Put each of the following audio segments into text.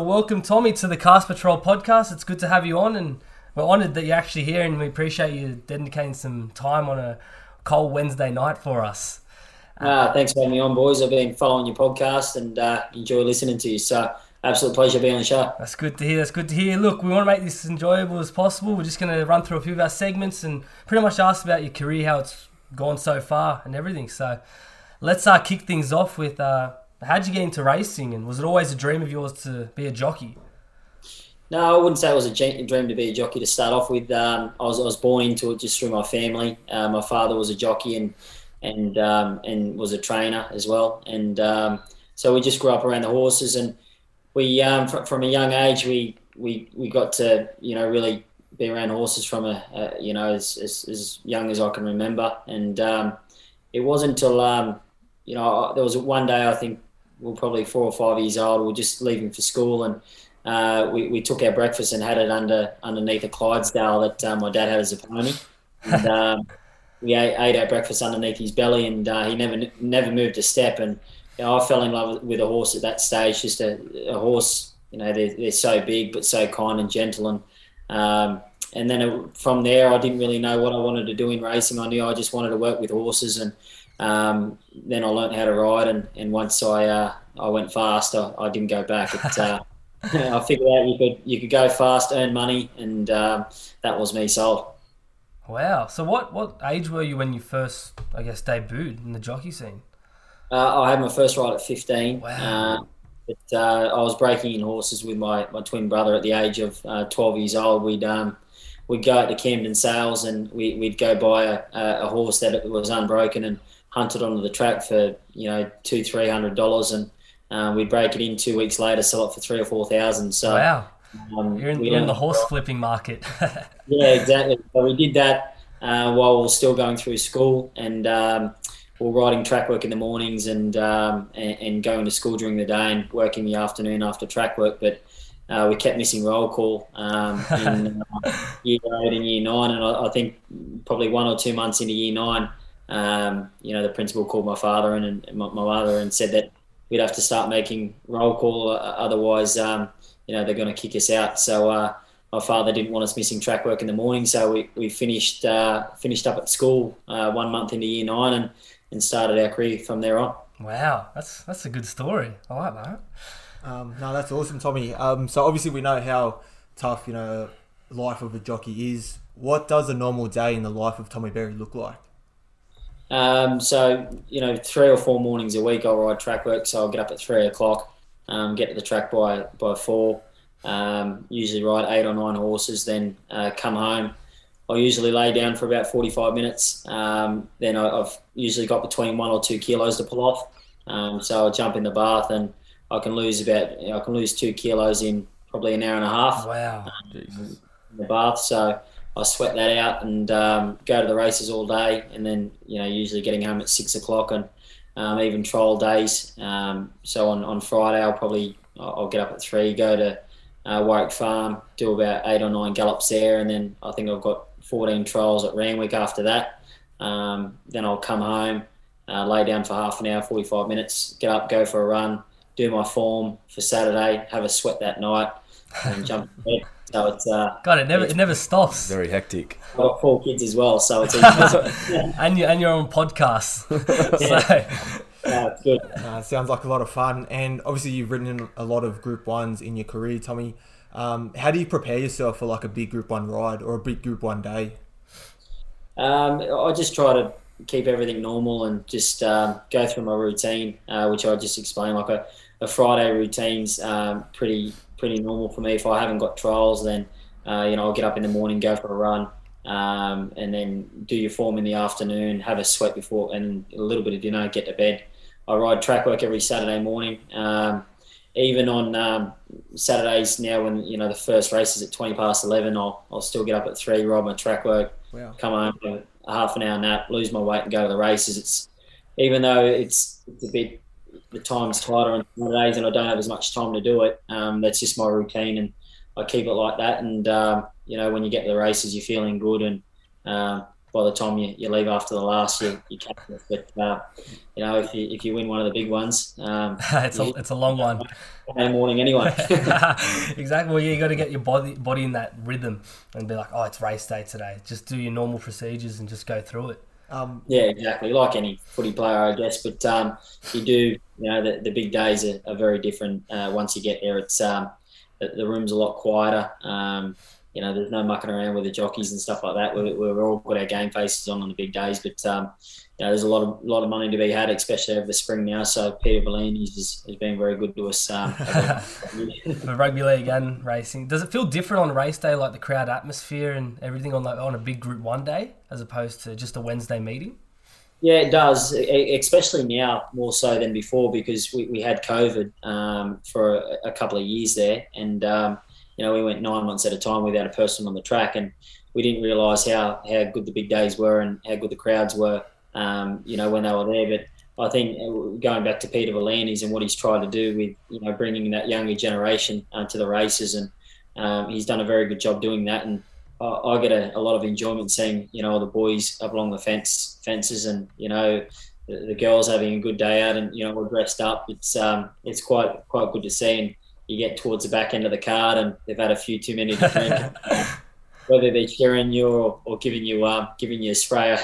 well, welcome Tommy to the Cast Patrol podcast. It's good to have you on, and we're honoured that you're actually here, and we appreciate you dedicating some time on a cold Wednesday night for us. Uh, thanks for having me on, boys. I've been following your podcast and uh, enjoy listening to you. So, absolute pleasure being on the show. That's good to hear. That's good to hear. Look, we want to make this as enjoyable as possible. We're just going to run through a few of our segments and pretty much ask about your career, how it's gone so far, and everything. So, let's uh, kick things off with uh, how'd you get into racing, and was it always a dream of yours to be a jockey? No, I wouldn't say it was a dream to be a jockey to start off with. Um, I, was, I was born into it just through my family. Uh, my father was a jockey and and um, and was a trainer as well. And um, so we just grew up around the horses, and we um, fr- from a young age we, we we got to you know really be around horses from a, a you know as, as, as, young as I can remember. And um, it wasn't until um, you know there was one day I think we were probably four or five years old. We were just leaving for school and uh, we, we took our breakfast and had it under underneath a Clydesdale that uh, my dad had as a pony. And, um, we ate, ate, our breakfast underneath his belly, and uh, he never never moved a step. And you know, I fell in love with a horse at that stage. Just a, a horse, you know, they're, they're so big but so kind and gentle. And um, and then it, from there, I didn't really know what I wanted to do in racing. I knew I just wanted to work with horses, and um, then I learned how to ride. And, and once I uh, I went fast, I, I didn't go back. It, uh, I figured out you could you could go fast, earn money, and um, that was me sold. Wow. So what what age were you when you first, I guess, debuted in the jockey scene? Uh, I had my first ride at 15. Wow. Uh, but, uh, I was breaking in horses with my, my twin brother at the age of uh, 12 years old. We'd um, we'd go out to Camden Sales and we, would go buy a, a horse that was unbroken and hunt it onto the track for you know two three hundred dollars and um, we'd break it in two weeks later, sell it for three or four thousand. So wow, um, you're, in, you're in, the horse flipping market. yeah, exactly. So we did that uh, while we were still going through school, and um, we were riding track work in the mornings and, um, and, and going to school during the day and working the afternoon after track work. But uh, we kept missing roll call um, in uh, year eight and year nine, and I, I, think probably one or two months into year nine, um, you know, the principal called my father in and my, my mother and said that we'd have to start making roll call. Uh, otherwise, um, you know, they're going to kick us out. So uh, my father didn't want us missing track work in the morning, so we, we finished uh, finished up at school uh, one month into year nine and, and started our career from there on. Wow, that's that's a good story. I like that. Um, no, that's awesome, Tommy. Um, so obviously we know how tough you know life of a jockey is. What does a normal day in the life of Tommy Berry look like? Um, so, you know, three or four mornings a week I'll ride track work. So I'll get up at three o'clock, um, get to the track by, by four, um, usually ride eight or nine horses, then uh, come home. I'll usually lay down for about 45 minutes. Um, then I, have usually got between one or two kilos to pull off. So I'll jump in the bath and I can lose about, I can lose two kilos in probably an hour and a half. Wow. in the bath. So, I sweat that out and um, go to the races all day, and then you know usually getting home at six o'clock and um, even trial days. Um, so on, on Friday I'll probably I'll get up at three, go to uh, Warwick Farm, do about eight or nine gallops there, and then I think I've got 14 trials at Randwick after that. Um, then I'll come home, uh, lay down for half an hour, 45 minutes, get up, go for a run, do my form for Saturday, have a sweat that night, and jump to bed. So it's uh, God, it never it never stops. Very hectic. I've got four kids as well, so it's and you and your own podcast. so. Yeah, it's good. Uh, sounds like a lot of fun, and obviously you've ridden a lot of Group Ones in your career, Tommy. Um, how do you prepare yourself for like a big Group One ride or a big Group One day? Um, I just try to keep everything normal and just um, go through my routine, uh, which I just explained. Like a, a Friday routine's um, pretty pretty normal for me. If I haven't got trials, then uh, you know I'll get up in the morning, go for a run, um, and then do your form in the afternoon, have a sweat before, and a little bit of dinner, get to bed. I ride track work every Saturday morning. Um, even on um, Saturdays now, when you know the first race is at twenty past eleven, I'll, I'll still get up at three, ride my track work, wow. come home, a half an hour nap, lose my weight, and go to the races. It's even though it's it's a bit the time's tighter on Saturdays and I don't have as much time to do it. Um, that's just my routine and I keep it like that. And um, you know, when you get to the races, you're feeling good and um, by the time you, you leave after the last, you you catch it. But uh, you know, if you if you win one of the big ones, um, it's a it's a long one. Monday morning anyway. exactly. Well, yeah, you got to get your body body in that rhythm and be like, oh, it's race day today. Just do your normal procedures and just go through it. Um, yeah, exactly. Like any footy player, I guess. But um, you do, you know, the, the big days are, are very different. Uh, once you get there, it's um, the, the room's a lot quieter. Um, you know, there's no mucking around with the jockeys and stuff like that. We're, we're all got our game faces on on the big days, but um, you know, there's a lot of lot of money to be had, especially over the spring now. So Peter V'landys has, has been very good to us. Um, For rugby league and racing, does it feel different on race day, like the crowd atmosphere and everything on like on a big Group One day, as opposed to just a Wednesday meeting? Yeah, it does, especially now more so than before because we, we had COVID um, for a, a, couple of years there, and um, you know, we went nine months at a time without a person on the track, and we didn't realise how how good the big days were and how good the crowds were. Um, you know, when they were there, but I think uh, going back to Peter V'landys and what he's tried to do with you know bringing that younger generation uh, to the races, and um, he's done a very good job doing that. And I, I get a, a, lot of enjoyment seeing you know all the boys up along the fence fences, and you know the, the girls having a good day out, and you know we're dressed up. It's um, it's quite quite good to see. And, you get towards the back end of the card and they've had a few too many to drink. whether they're cheering you or, or giving you um, giving you a spray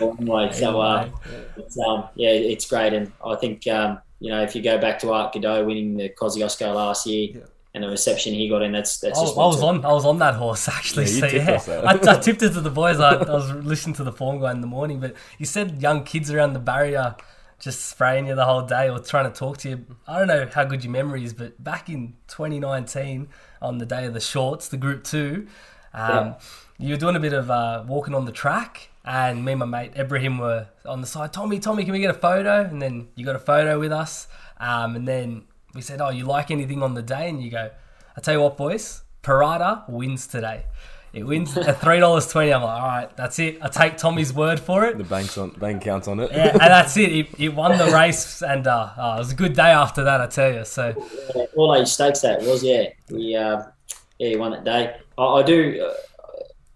way. So uh, it's, um, yeah, it's great, and I think um, you know if you go back to Art Godot winning the Kosciuszko last year. Yeah. And the reception he got in, that's that's oh, just. I was on, I was on that horse actually. Yeah, so yeah, I, I, tipped it to the boys. I, I was listening to the form guy in the morning, but you said young kids around the barrier just spraying you the whole day or trying to talk to you. I don't know how good your memory is, but back in 2019, on the day of the shorts, the group two, um, yeah. you were doing a bit of uh, walking on the track, and me and my mate Ibrahim were on the side. Tommy, Tommy, can we get a photo? And then you got a photo with us, um, and then we said, "Oh, you like anything on the day?" And you go, "I tell you what, boys, Parata wins today." It wins at three dollars twenty. I'm like, all right, that's it. I take Tommy's word for it. The bank's on bank counts on it. Yeah, and that's it. It, it won the race, and uh, oh, it was a good day after that. I tell you. So yeah, all age stakes that was yeah. We uh, yeah, he won that day. I, I do, uh,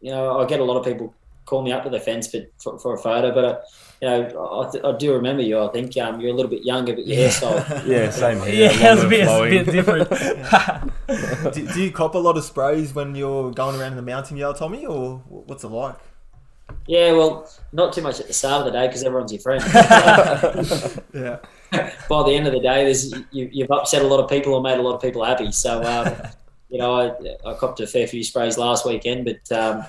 you know, I get a lot of people call me up to the fence, but for, for a photo, but. Uh, you know, I, th- I, do remember you. I think um, you're a little bit younger, but your hairstyle. yeah, same here. Yeah, it was a bit, a bit different. do, do, you cop a lot of sprays when you're going around in the mounting yard, Tommy, or what's it like? Yeah, well, not too much at the start of the day because everyone's your friend. yeah. By the end of the day, there's you, have upset a lot of people or made a lot of people happy. So, um, you know, I, I copped a fair few sprays last weekend, but um,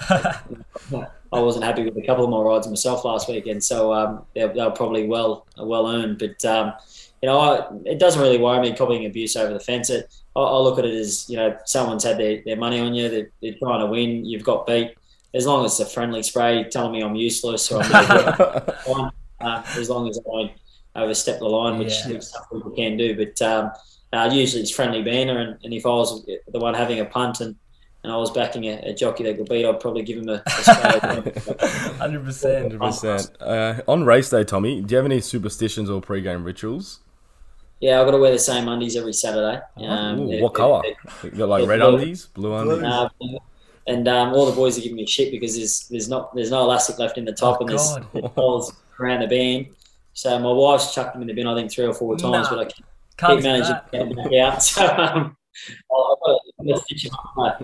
I wasn't happy with a couple of my rides myself last weekend, so um, they're, they're, probably well well earned. But um, you know, I, it doesn't really worry me copying abuse over the fence. It, I, I, look at it as you know, someone's had their, their money on you. They're, they're, trying to win. You've got beat. As long as it's a friendly spray, telling me I'm useless or I'm uh, as long as I don't overstep the line, which yeah. some people can do. But um, uh, usually it's friendly banner, and, and if I was the one having a punt and and I was backing a, a jockey that could beat, I'd probably give him a, hundred percent, hundred percent. Uh, on race day, Tommy, do you have any superstitions or pre-game rituals? Yeah, I've got to wear the same undies every Saturday. Um, Ooh, what colour? You got like red blue. undies, blue undies. Uh, and um, all the boys are giving me shit because there's there's not there's no elastic left in the top oh, and there's, there's holes around the band. So my wife's chucked them in the bin I think three or four times, nah, but I can't, can't keep managing to get them back out. So um,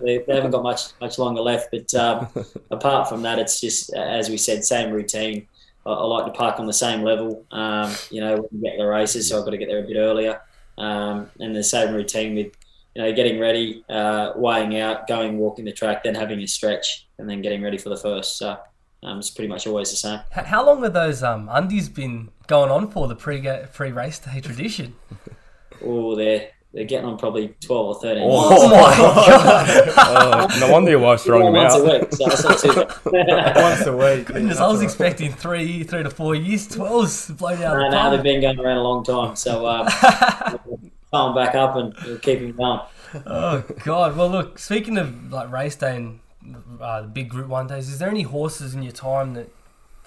they, they haven't got much much longer left, but um, apart from that, it's just as we said, same routine. I, I like to park on the same level. Um, you know, when get the races, so I've got to get there a bit earlier. Um, and the same routine with you know getting ready, uh, weighing out, going walking the track, then having a stretch, and then getting ready for the first. So um, it's pretty much always the same. How long have those um, undies been going on for the pre pre race day tradition? oh, they're they're getting on probably 12 or 13 oh, oh my god. Uh, no wonder your wife's throwing them once out a week so that's not too bad. Once a week. Goodness, I was right. expecting three three to four years. 12's blown out no, no, they've been going around a long time so um, we'll back up and we'll keep them going. Oh god. Well look speaking of like race day and uh, the big group one days is there any horses in your time that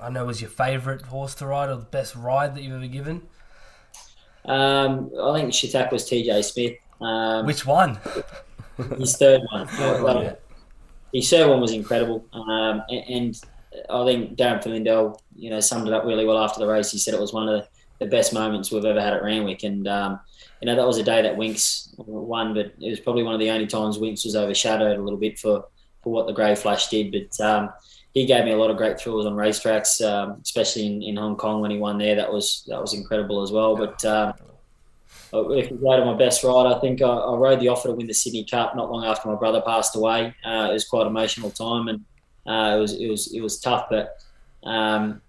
I know was your favourite horse to ride or the best ride that you've ever given um, I think Chautauqua's TJ Smith. Um, Which one? his third one. his third one was incredible. Um, and, and, I think Darren Flindell, you know, summed it up really well after the race. He said it was one of the, the best moments we've ever had at Randwick, and um, you know that was a day that Winx won, but it was probably one of the only times Winx was overshadowed a little bit for for what the Grey Flash did. But um, he gave me a lot of great thrills on racetracks, um, especially in, in Hong Kong when he won there. That was that was incredible as well. But um, if we go to my best ride, I think I, I, rode the offer to win the Sydney Cup not long after my brother passed away. Uh, it was quite an emotional time, and uh, it was it was it was tough, but um,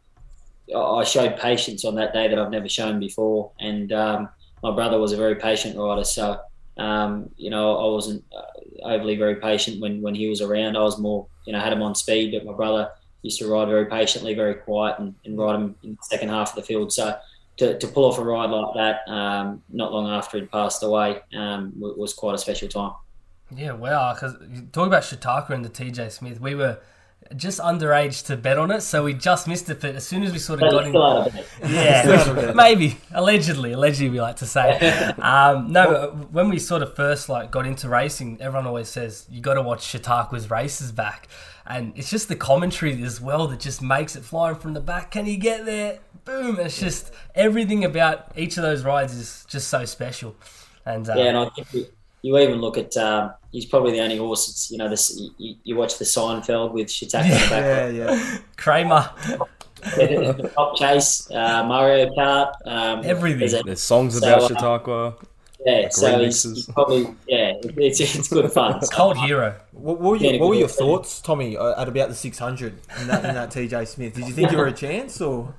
I showed patience on that day that I've never shown before, and um, my brother was a very patient rider, so um, you know I wasn't uh, overly very patient when when he was around. I was more you know had him on speed, but my brother used to ride very patiently, very quiet, and, and ride him in the second half of the field. So to, to pull off a ride like that, um, not long after he'd passed away, um, was quite a special time. Yeah, wow. Because you talk about Chautauqua and the TJ Smith, we were just underage to bet on it, so we just missed it. But as soon as we sort of got in, yeah, maybe allegedly, allegedly we like to say. Um, no, but when we sort of first like got into racing, everyone always says you got to watch Chautauqua's races back, and it's just the commentary as well that just makes it flying from the back. Can you get there? Boom! It's just everything about each of those rides is just so special. And uh, yeah, and I think you even look at um, he's probably the only horse. It's, you know, this you, you watch the Seinfeld with Chautauqua yeah, in the back. Yeah, yeah. Kramer. the Top Chase, uh, Mario Kart, um, everything. There's, there's songs so, about uh, Chautauqua. Yeah, like so he's, he's, probably yeah, it's, it's good fun. It's Cold hero. What, what were, your, what were your thoughts, Tommy, uh, at about the 600 in that, in that TJ Smith? Did you think you were a chance or?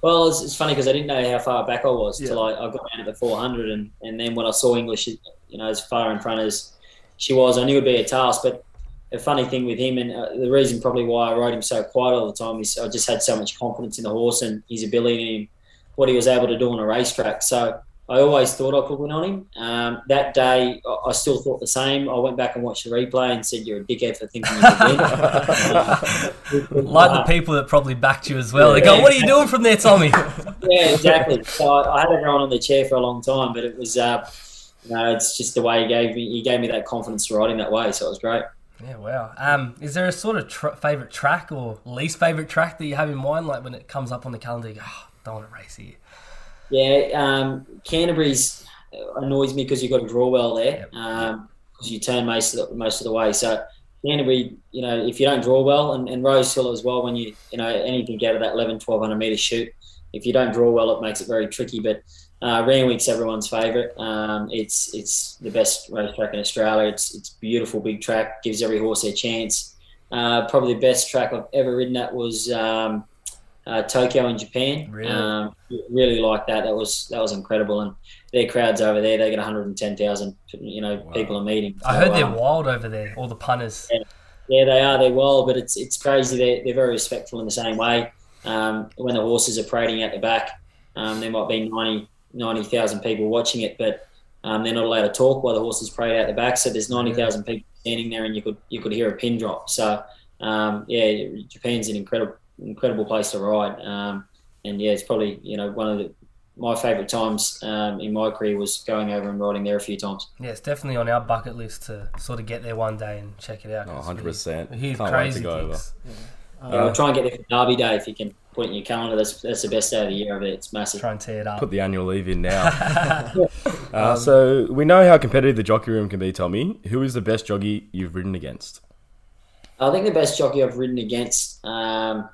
Well, it's, it's funny because I didn't know how far back I was yeah. till I, I got down at the 400, and, and then when I saw English, you know, as far in front as she was, I knew it'd be a task. But a funny thing with him, and uh, the reason probably why I rode him so quiet all the time is I just had so much confidence in the horse and his ability and what he was able to do on a racetrack. So I always thought I could win on him. Um, that day, I still thought the same. I went back and watched the replay and said, "You're a dickhead for thinking you could win." like the people that probably backed you as well. They go, "What are you doing from there, Tommy?" yeah, exactly. So I, I, had everyone on the chair for a long time, but it was, uh, know, it's just the way he gave me. He gave me that confidence to ride in that way, so it was great. Yeah, wow. Um, is there a sort of tr- favorite track or least favorite track that you have in mind? Like when it comes up on the calendar, you go, oh, don't want to race here. Yeah, um, Canterbury's annoys me because you've got to draw well there because um, you turn most of the, most of the way. So Canterbury, you know, if you don't draw well, and, and Rosehill as well, when you you know anything out of that 11, 1200 meter shoot, if you don't draw well, it makes it very tricky. But uh, Randwick's everyone's favourite. Um, it's it's the best racetrack in Australia. It's it's beautiful, big track, gives every horse their chance. Uh, probably the best track I've ever ridden at was um, uh, Tokyo in Japan. Really? Um, really like that. That was that was incredible, and their crowds over there. They get 110,000, you know, wow. people a meeting. So, I heard they're wild over there. All the punters. Yeah, yeah, they are. They're wild, but it's it's crazy. They're they're very respectful in the same way. Um, when the horses are parading out the back, um, there might be 90 90,000 people watching it, but um, they're not allowed to talk while the horses parade out the back. So there's 90,000 people standing there, and you could you could hear a pin drop. So um, yeah, Japan's an incredible incredible place to ride. Um, and yeah, it's probably you know one of the, my favourite times um, in my career was going over and riding there a few times. Yeah, it's definitely on our bucket list to sort of get there one day and check it out. Oh, 100%. We, hear crazy to go things. over. Yeah. Uh, we'll try and get there for Derby Day if you can put in your calendar. That's that's the best day of the year of it. It's massive. Try and tear it up. Put the annual leave in now. uh, um, so we know how competitive the jockey room can be, Tommy. Who is the best jockey you've ridden against? I think the best jockey I've ridden against. Um,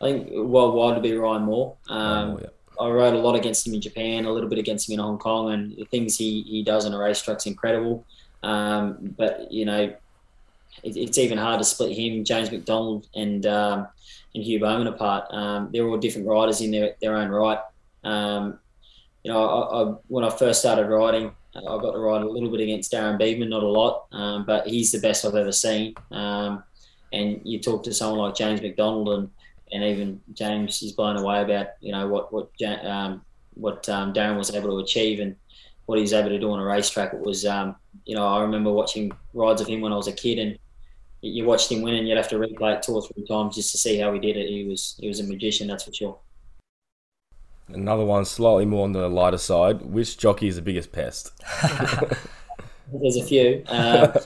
I think worldwide would be Ryan Moore. Um, oh, yeah. I rode a lot against him in Japan, a little bit against him in Hong Kong, and the things he, he does on a racetrack's incredible. Um, but you know, it, it's even hard to split him, James McDonald, and um, and Hugh Bowman apart. Um, they're all different riders in their their own right. Um, you know, I, I, when I first started riding, I got to ride a little bit against Darren Beadman, not a lot, um, but he's the best I've ever seen. and you talk to someone like James McDonald and and even James is blown away about you know what what um, what um, Darren was able to achieve and what he was able to do on a racetrack. It was um, you know I remember watching rides of him when I was a kid and you watched him win and you'd have to replay it two or three times just to see how he did it. He was he was a magician, that's for sure. Another one slightly more on the lighter side. Which jockey is the biggest pest? There's a few. Uh, uh,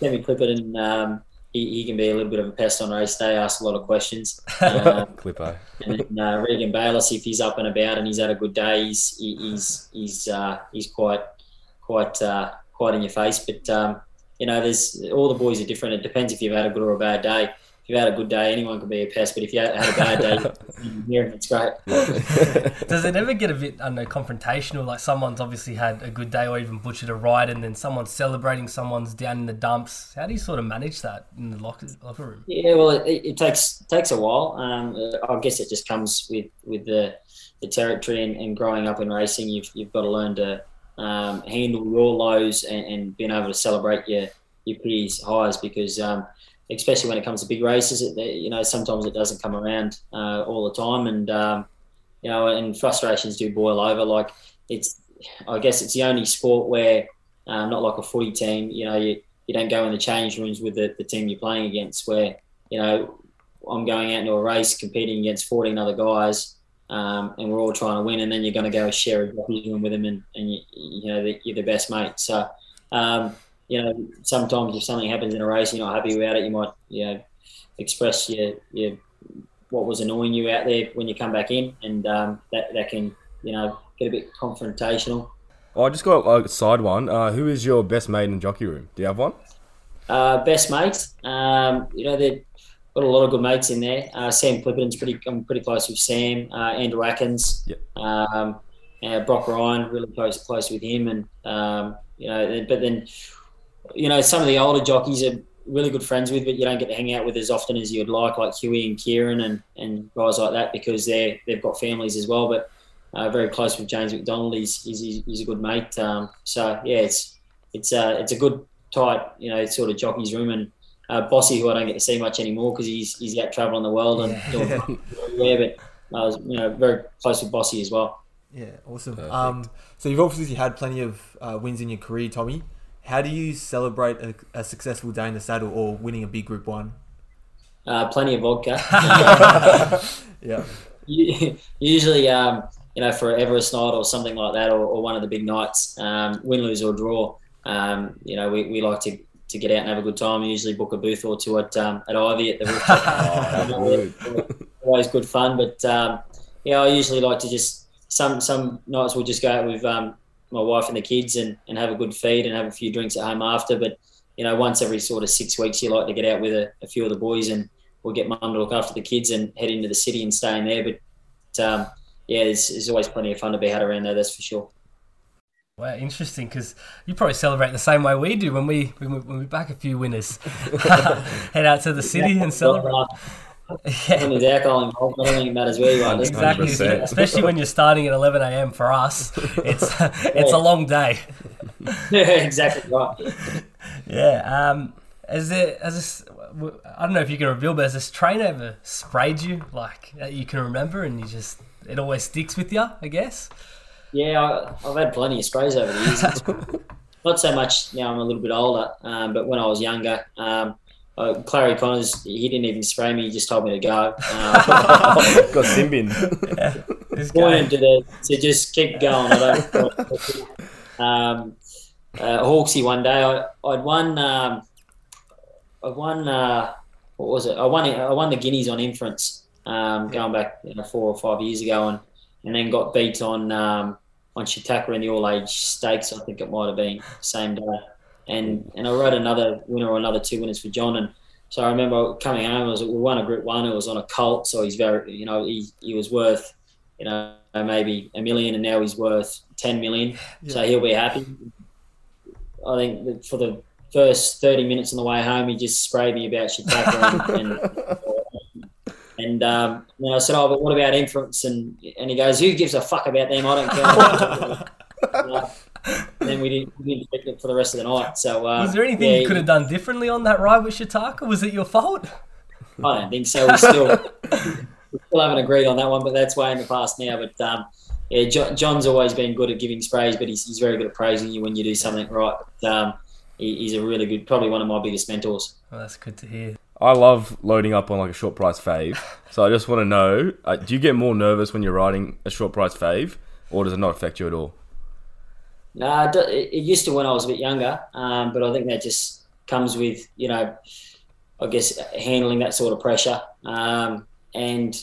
Sam Clipperton um, he, he can be a little bit of a pest on race day, ask a lot of questions. Um, Clippo. and then, uh, Regan Bayliss, if he's up and about and he's had a good day, he's he- he's he's uh, he's quite quite uh, quite in your face. But um, you know, there's all the boys are different. It depends if you've had a good or a bad day. If you've had a good day, anyone can be a pest. But if you had had a bad day, you can hear him. It's great. Does it ever get a bit, I don't know, confrontational? Like someone's obviously had a good day or even butchered a ride and then someone's celebrating, someone's down in the dumps. How do you sort of manage that in the locker, locker room? Yeah, well, it, it takes takes a while. Um, I guess it just comes with with the the territory and, and growing up in racing. You've you've got to learn to um, handle your lows and, and being able to celebrate your your peers' highs because. Um, especially when it comes to big races, it, you know sometimes it doesn't come around uh, all the time, and um, you know, and frustrations do boil over. Like it's, I guess it's the only sport where, um, not like a footy team, you know, you, you don't go in the change rooms with the, the team you're playing against, where you know I'm going out into a race competing against 14 other guys. Um, and we're all trying to win, and then you're going to go share a jockey room with them, and, and you, you know you're the best mate. So, um, you know, sometimes if something happens in a race, you're not happy about it, you might, you know, express your, your what was annoying you out there when you come back in, and um, that that can, you know, get a bit confrontational. Oh, I just got a side one. Uh, who is your best mate in the jockey room? Do you have one? Uh, best mates, um, you know, they've got a lot of good mates in there. Uh, Sam Clipperton's pretty, I'm pretty close with Sam. Uh, Andrew Adkins, Yep. um, uh, Brock Ryan, really close close with him, and um, you know, but then, you know, some of the older jockeys are really good friends with, but you don't get to hang out with as often as you'd like, like Huey and Kerrin and, and guys like that, because they're they've got families as well. But uh, very close with James McDonald. He's he's, he's a good mate. Um, so yeah, it's it's uh, it's a good tight you know sort of jockey's room and. Uh, Bossy, who I don't get to see much anymore because he's he's out traveling the world and doing everywhere. But I was you know very close with Bossy as well. Yeah, awesome. Um, so you've obviously had plenty of uh, wins in your career, Tommy. How do you celebrate a, a successful day in the saddle or winning a big Group One? Uh, plenty of vodka. Yeah, Usually, um, you know, for Everest night or something like that, or, or one of the big nights, um, win, lose or draw. Um, you know, we, we like to, to get out and have a good time. We usually book a booth or two at um, at Ivy at the rooftop. Always good fun, but um, yeah, I usually like to just some some nights we'll just go out with um, my wife and the kids and, and have a good feed and have a few drinks at home after. But you know, once every sort of six weeks, you like to get out with a, a few of the boys and we'll get mum to look after the kids and head into the city and stay in there. But um, yeah, there's, there's always plenty of fun to be had around there. That's for sure. Wow, interesting because you probably celebrate the same way we do when we when we, when we back a few winners, head out to the city and celebrate. When there's alcohol involved, I don't think it matters where you are. Exactly, 100%. especially when you're starting at 11 a.m. for us. It's it's a long day. yeah, exactly right. Yeah. Um. Has there has this? I don't know if you can reveal, but has this train ever sprayed you like that you can remember, and you just it always sticks with you? I guess. Yeah, I, I've had plenty of sprays over the years. Not so much now. I'm a little bit older, um, but when I was younger, um, uh, Clarry Conners, he didn't even spray me. He just told me to go. Uh, got Simbin. This point guy- him to the to just keep going. I don't. um, uh, Hawksy one day, I, I'd won. Um, I won. Uh, what was it? I won. I won the Guineas on inference. Um, going back you know, four or five years ago, and and then got beat on um, on Chautauqua in the all age stakes. I think it might have been same day, and and I rode another winner or another two winners for John. And so I remember coming home. It was we won a Group One. It was on a Colt, so he's very you know he he was worth you know maybe a million, and now he's worth ten million. So he'll be happy. I think for the first thirty minutes on the way home, he just sprayed me about Chautauqua and. and and um, I said, "Oh, but what about inference?" And and he goes, "Who gives a fuck about them? I don't care." Uh, and then we didn't, we didn't pick it for the rest of the night. So uh, Was there anything yeah, you could have done differently on that ride with Chautauqua? Was it your fault? I don't think so. We still we still haven't agreed on that one, but that's way in the past now. But um, yeah, John, John's always been good at giving sprays, but he's, he's very good at praising you when you do something right. But, um, he, he's a really good, probably one of my biggest mentors. Well, that's good to hear. I love loading up on like a short price fave. So I just want to know: uh, Do you get more nervous when you're riding a short price fave, or does it not affect you at all? No, it, used to when I was a bit younger, um, but I think that just comes with you know I guess handling that sort of pressure. Um, and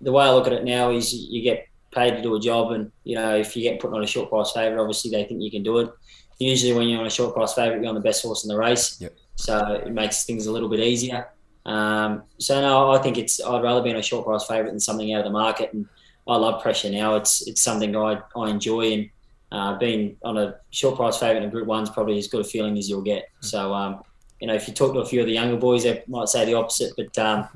the way I look at it now is you get paid to do a job, and you know if you get put on a short price favourite, obviously they think you can do it. Usually, when you're on a short price favourite, you're on the best horse in the race, Yep. So it makes things a little bit easier. Um, so no, I think it's I'd rather be on a short price favourite than something out of the market, and I love pressure now. It's it's something I, I enjoy, and uh, being on a short price favourite in Group One's probably as good a feeling as you'll get. So um, you know, if you talk to a few of the younger boys, they might say the opposite, but um,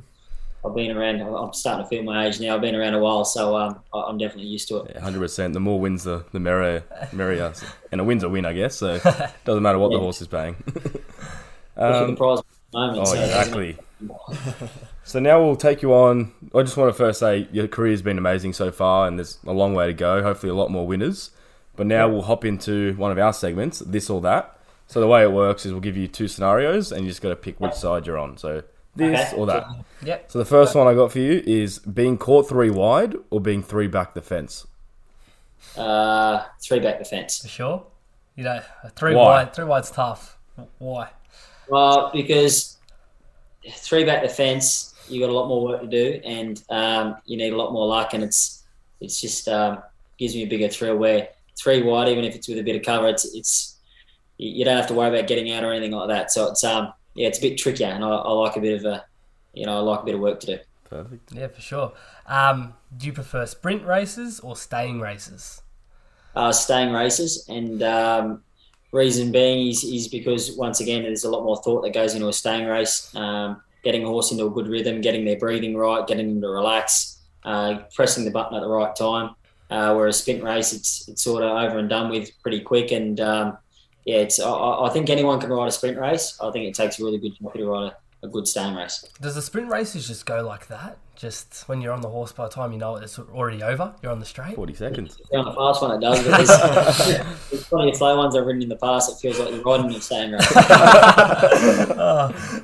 I've been around. I'm starting to feel my age now. I've been around a while, so um, I'm definitely used to it. Hundred percent. The more wins, the the merrier, merrier. And a win's a win, I guess. So doesn't matter what the horse is paying. Look at the um, prize moment. oh, so exactly. So now we'll take you on. I just want to first say your career's been amazing so far, and there's a long way to go. Hopefully, a lot more winners. But now we'll hop into one of our segments, this or that. So the way it works is we'll give you two scenarios, and you just got to pick which side you're on. So this Okay. or that. Yep. So the first one I got for you is being caught three wide or being three back the fence. Uh, three back defence. For sure. You know, three Why? wide. Three wide's tough. Why? Well, because three back defence, you got a lot more work to do, and um, you need a lot more luck, and it's it's just um, gives me a bigger thrill. Where three wide, even if it's with a bit of cover, it's it's you don't have to worry about getting out or anything like that. So it's um yeah, it's a bit trickier, and I, I like a bit of a you know I like a bit of work to do. Perfect. Yeah, for sure. Um, do you prefer sprint races or staying races? uh, staying races. And um, reason being is, is because, once again, there's a lot more thought that goes into a staying race. Um, getting a horse into a good rhythm, getting their breathing right, getting them to relax, uh, pressing the button at the right time. Uh, whereas sprint race, it's it's sort of over and done with pretty quick. And um, yeah, it's I, I think anyone can ride a sprint race. I think it takes a really good jockey to ride a, a good staying race. Does the sprint races just go like that? Just when you're on the horse, by the time you know it, it's already over. You're on the straight. Forty seconds. If you're on the fast one, it does. But there's, there's plenty of slow ones I've ridden in the past. It feels like you're riding a staying race.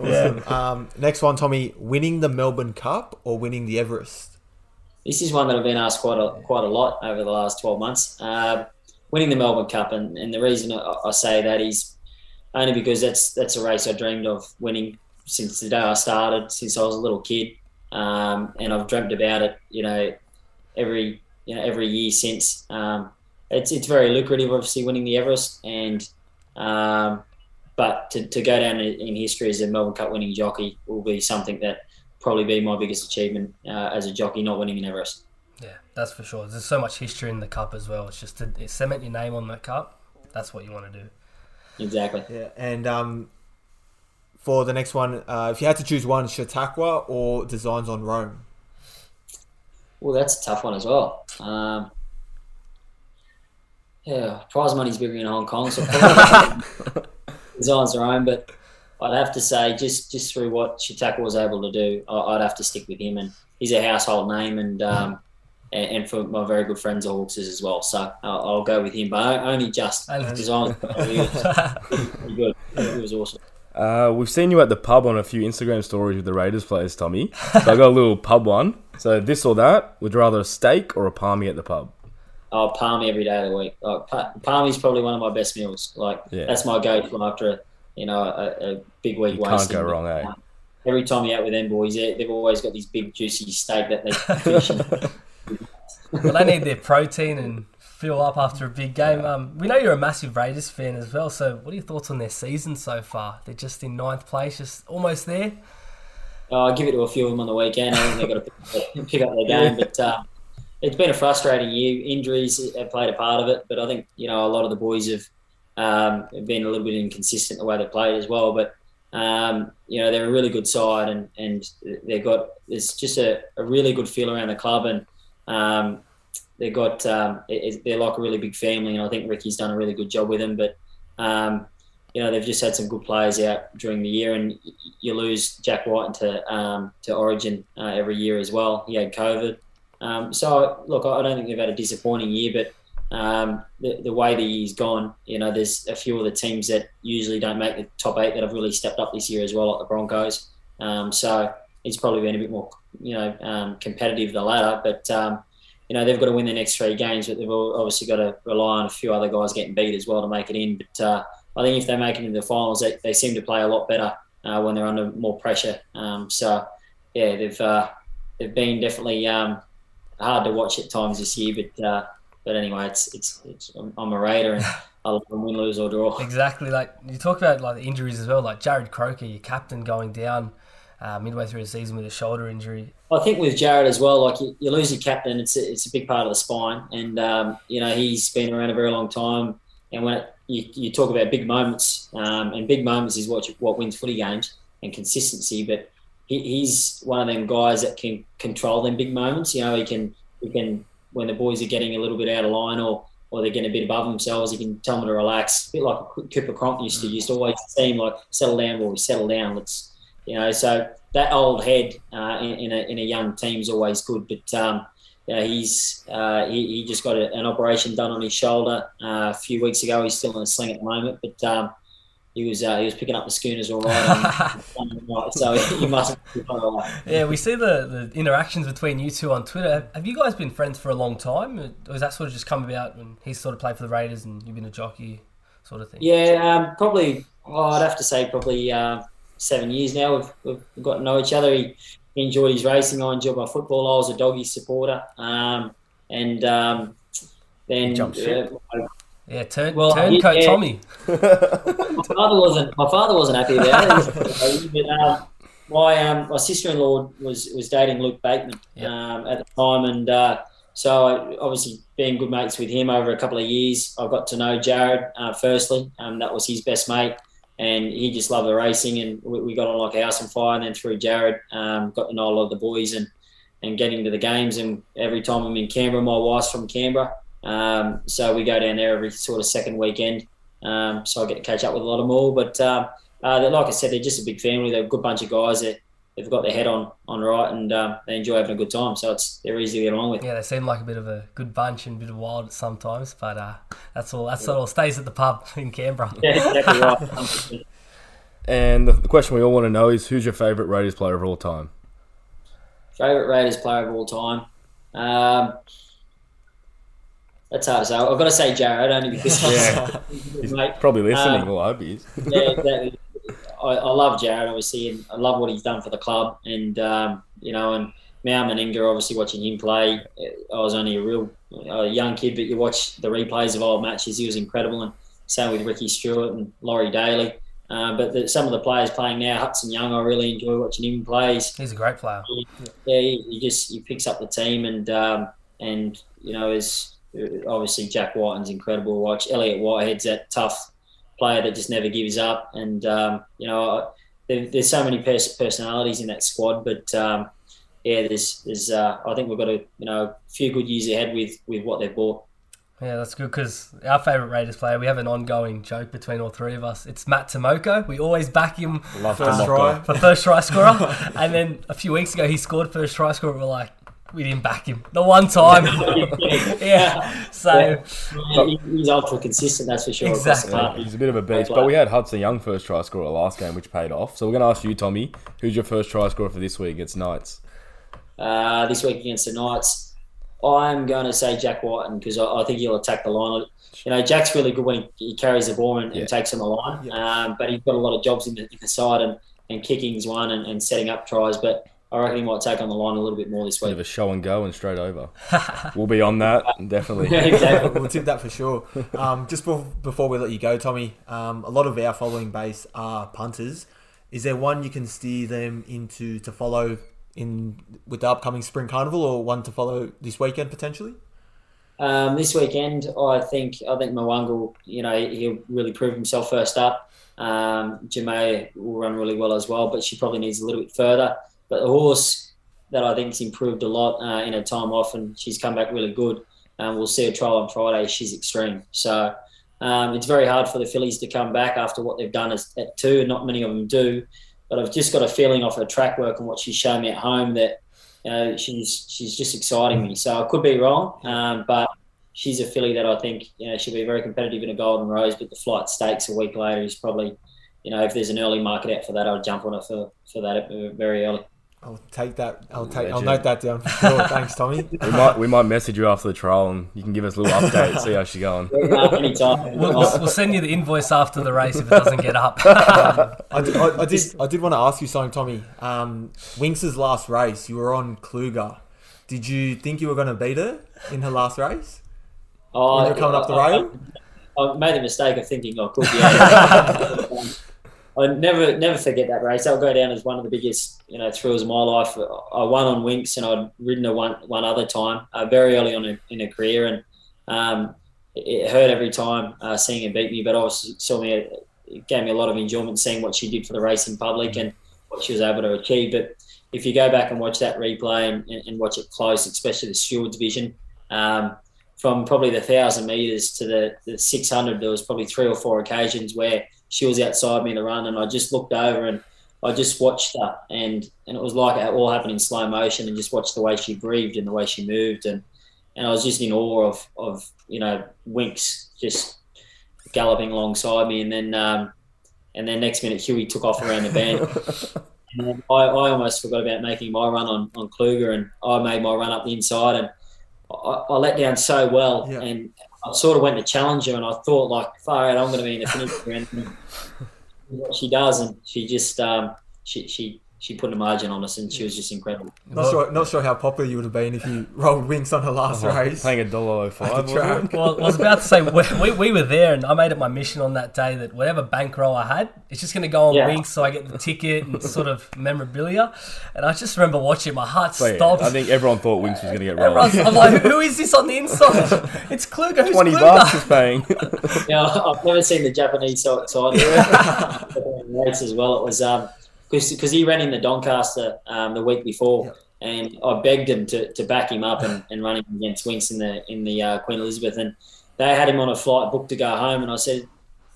Yeah. Um, next one, Tommy, winning the Melbourne Cup or winning the Everest? This is one that I've been asked quite a quite a lot over the last 12 months. Uh, winning the Melbourne Cup, and, and the reason I, I say that is only because that's that's a race I dreamed of winning since the day I started, since I was a little kid, um, and I've dreamt about it. You know, every you know every year since. Um, it's it's very lucrative, obviously, winning the Everest, and um, but to, to go down in in history as a Melbourne Cup winning jockey will be something that probably be my biggest achievement uh, as a jockey, not winning an Everest. Yeah, that's for sure. There's so much history in the cup as well. It's just to cement your name on the cup. That's what you want to do. Exactly. Yeah, and um, for the next one, uh, if you had to choose one, Chautauqua or Designs on Rome? Well, that's a tough one as well. Um, yeah, prize money's bigger in Hong Kong, so designs on Rome. But I'd have to say, just just through what Chautauqua was able to do, I- I'd have to stick with him, and he's a household name, and um, and, and for my very good friends, the Hawkses as well. So I'll, I'll go with him, but only just Only- designs. He was pretty good. He was awesome. Uh, we've seen you at the pub on a few Instagram stories with the Raiders players, Tommy. So I got a little pub one. So this or that, would you rather a steak or a palmy at the pub? Oh, palmy every day of the week. Like, pa- palmy's probably one of my best meals. Like Yeah. that's my go-to after you know a, a big week. You can't go wrong, eh? Every time you're out with them boys, they- they've always got these big juicy steak that they finish. Well, they need their protein and fill up after a big game. Um, we know you're a massive Raiders fan as well. So, what are your thoughts on their season so far? They're just in ninth place, just almost there. Uh, I give it to a few of them on the weekend. I think they've got to pick, pick up their game, but uh, it's been a frustrating year. Injuries have played a part of it, but I think you know a lot of the boys have um, been a little bit inconsistent the way they played as well. But um, you know they're a really good side, and and they've got there's just a, a really good feel around the club, and um, they've got um, it, they're like a really big family, and I think Ricky's done a really good job with them. But um, you know they've just had some good players out during the year, and you lose Jack White into um, to Origin uh, every year as well. He had COVID, um, so look, I don't think they've had a disappointing year, but um, the, the way the year's gone, you know, there's a few of the teams that usually don't make the top eight that have really stepped up this year as well, like the Broncos. Um, so it's probably been a bit more, you know, competitive the ladder, but. You know they've got to win their next three games, but they've obviously got to rely on a few other guys getting beat as well to make it in. But uh, I think if they make it into the finals, they, they seem to play a lot better uh, when they're under more pressure. Um, so yeah, they've uh, they've been definitely um, hard to watch at times this year, but uh, but anyway, it's it's, it's I'm a Raider and I love them win, lose or draw. Exactly. Like you talk about like the injuries as well. Like Jarrod Croker, your captain, going down uh, midway through the season with a shoulder injury. I think with Jarrod as well, like you, you lose your captain, it's a, it's a big part of the spine, and um, you know he's been around a very long time. And when it, you, you talk about big moments, um, and big moments is what what wins footy games and consistency. But he, he's one of them guys that can control them big moments. You know, he can he can when the boys are getting a little bit out of line or or they're getting a bit above themselves, he can tell them to relax. A bit like Cooper Cronk used to used to always seem like settle down, boys, settle down. Let's you know. So that old head uh, in, in, a in a young team is always good. But um, yeah, he's uh, he, he just got a, an operation done on his shoulder uh, a few weeks ago. He's still in a sling at the moment, but um, he was uh, he was picking up the schooners all right. And, so he must. Yeah, we see the, the interactions between you two on Twitter. Have you guys been friends for a long time, or has that sort of just come about when he's sort of played for the Raiders and you've been a jockey, sort of thing? Yeah, um, probably. Oh, I'd have to say probably uh, seven years now. We've, we've got to know each other. He, he, enjoyed his racing. I enjoyed my football. I was a doggy supporter, um, and um, then uh, yeah, turn, well, turncoat yeah, Tommy. my father wasn't. My father wasn't happy about it. but, um, my um, my sister in law was was dating Luke Bateman yep. um, at the time, and uh, so I, obviously being good mates with him over a couple of years, I got to know Jarrod. Uh, firstly, um, that was his best mate, and he just loved the racing, and we, we, got on like a house on fire. And then through Jarrod, um, got to know a lot of the boys and and getting to the games. And every time I'm in Canberra, my wife's from Canberra. Um, so we go down there every sort of second weekend. Um, so I get to catch up with a lot of them all. But um, uh, like I said, they're just a big family. They're a good bunch of guys that they've got their head on on right and um, they enjoy having a good time. So it's they're easy to get along with. Yeah, they seem like a bit of a good bunch and a bit of wild sometimes, but uh, that's all. That's yeah. all stays at the pub in Canberra. Yeah, exactly right. and the, the question we all want to know is who's your favourite Raiders player of all time? Favourite Raiders player of all time. Um, that's hard to say. I've got to say Jarrod only because yeah. he's probably listening. Um, well, I hope he is. yeah, exactly. I, I, love Jarrod obviously, and I love what he's done for the club. And um, you know, and Mal Meninga, obviously watching him play, I was only a real a young kid, but you watch the replays of old matches, he was incredible. And same with Ricky Stuart and Laurie Daley. Uh, but the, some of the players playing now, Hudson Young, I really enjoy watching him play. He's a great player. yeah, he, he, just he picks up the team and um, and you know is obviously Jack Wighton's incredible to watch. Elliott Whitehead's that tough player that just never gives up, and um, you know there, there's so many pers- personalities in that squad, but um, yeah, there's there's uh, I think we've got a you know a few good years ahead with with what they've bought. Yeah, that's good because our favourite Raiders player, we have an ongoing joke between all three of us. It's Matt Timoko. We always back him Love first try. for first try scorer. and then a few weeks ago, he scored first try scorer. We're like, we didn't back him the one time. yeah, so yeah, he's ultra consistent. That's for sure. Exactly, he's a bit of a beast. But we had Hudson Young first try scorer last game, which paid off. So we're going to ask you, Tommy, who's your first try scorer for this week against Knights? Uh, this week against the Knights, I'm going to say Jack Wighton because I, I, think he'll attack the line. You know, Jack's really good when he, he carries the ball and, yeah. and takes on the line, yeah. um, but he's got a lot of jobs in the, in the side and, and kicking's one and, and setting up tries, but I reckon he might take on the line a little bit more this week. Bit of a show and go and straight over. we'll be on that, definitely. yeah, exactly. we'll tip that for sure. Um, just before we let you go, Tommy, um, a lot of our following base are punters. Is there one you can steer them into to follow in with the upcoming spring carnival, or one to follow this weekend potentially? Um, this weekend, I think I think Mo'unga, you know, he'll really prove himself first up. Um, Jemay will run really well as well, but she probably needs a little bit further. But the horse that I think's improved a lot uh, in her time off, and she's come back really good. Um, we'll see a trial on Friday. She's extreme. So um, it's very hard for the fillies to come back after what they've done at two, and not many of them do. But I've just got a feeling off her track work and what she's shown me at home that you know, she's she's just exciting me. So I could be wrong, um, but she's a filly that I think you know she'll be very competitive in a Golden Rose. But the flight stakes a week later is probably, you know, if there's an early market out for that, I'd jump on it for for that very early. I'll take that. I'll take. I'll note that down for sure. Thanks, Tommy. We might we might message you after the trial and you can give us a little update, see how she's going. Uh, anytime. We'll, we'll, we'll send you the invoice after the race if it doesn't get up. I, did- I, I did. I did want to ask you something, Tommy. Um, Winx's last race, you were on Kluger. Did you think you were going to beat her in her last race? Oh, When you're coming up the I- rail? I, I made a mistake of thinking I could. Yeah. I never never forget that race. That'll go down as one of the biggest you know thrills of my life. I won on Winx and I'd ridden her one one other time uh, very early on in, her career, and um, it, hurt every time uh, seeing her beat me. But obviously, saw me it gave me a lot of enjoyment seeing what she did for the race in public and what she was able to achieve. But if you go back and watch that replay and, and, and watch it close, especially the stewards vision. Um, from probably the thousand meters to the, the 600, there was probably three or four occasions where she was outside me in the run, and I just looked over and I just watched her, and and it was like it all happened in slow motion, and just watched the way she breathed and the way she moved, and and I was just in awe of of you know Winx just galloping alongside me, and then um, and then next minute Huey took off around the bend. And I, I almost forgot about making my run on, on Kluger, and I made my run up the inside, and I, I let down so well, Yeah. and I sort of went to challenge her, and I thought like, far out, I'm going to be in the finish. And what she does, and she just um, she she she put a margin on us, and she was just incredible. Not sure. Not sure how popular you would have been if you rolled Winx on her last race. Paying a dollar oh five. At the track. Well, I was about to say we, we, we were there, and I made it my mission on that day that whatever bankroll I had, it's just going to go on Yeah. Winx, so I get the ticket and sort of memorabilia. And I just remember watching, my heart So, yeah, stopped. I think everyone thought Winx was going to get rolled. Everyone's, I'm like, who is this on the inside? It's Kluger. Who's Twenty Kluger? bucks is paying. Yeah, I've never seen the Japanese side side of the race as well. It was um because he ran in the Doncaster um, the week before, Yep. and I begged him to, to back him up and, and run him against Winx in the in the uh, Queen Elizabeth, and they had him on a flight booked to go home, and I said.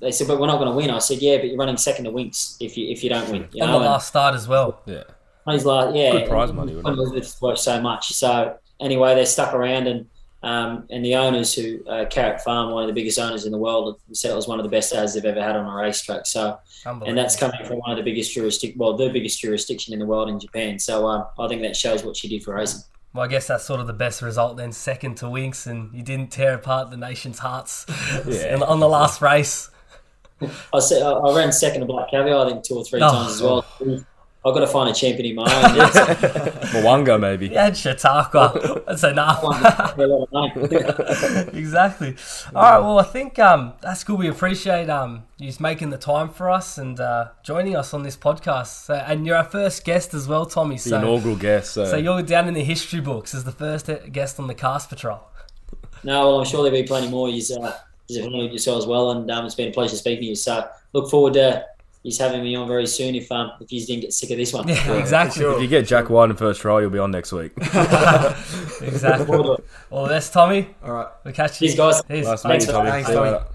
They said, but we're not going to win. I said, yeah, but you're running second to Winx if you if you don't win. You On know, the and- last start as well. yeah. He's like, yeah, Good prize money, wouldn't it? Queen Elizabeth's worth so much. So anyway, they stuck around, and um, and the owners who uh, Carrot Farm, one of the biggest owners in the world, said it was one of the best ads they've ever had on a racetrack. So and that's coming from one of the biggest jurisdiction, well, the biggest jurisdiction in the world in Japan. So um, I think that shows what she did for racing. Well, I guess that's sort of the best result then, second to Winx, and you didn't tear apart the nation's hearts Yeah. on the last race. I said I I ran second to Black Caviar, I think two or three Oh. times as well. I've got to find a champion in my own. Mwanga maybe. You had Chautauqua. That's enough. a lot of exactly. All right. Well, I think um, that's good. We appreciate um, you making the time for us and uh, joining us on this podcast. So, and you're our first guest as well, Tommy. The So, inaugural guest. So, so you're down in the history books as the first guest on the Cast Patrol. No, well, I'm sure there'll be plenty more. He's, uh, he's a yourself as well, and um, it's been a pleasure speaking to you. So look forward to he's having me on very soon if um, if you didn't get sick of this one. Yeah, exactly. sure. if you get Jack White in first trial, you'll be on next week. Exactly. Well, that's Tommy. All right. We'll catch you. Cheers, guys. Cheers. Nice to you, Tommy. Thanks, See you Tommy. later.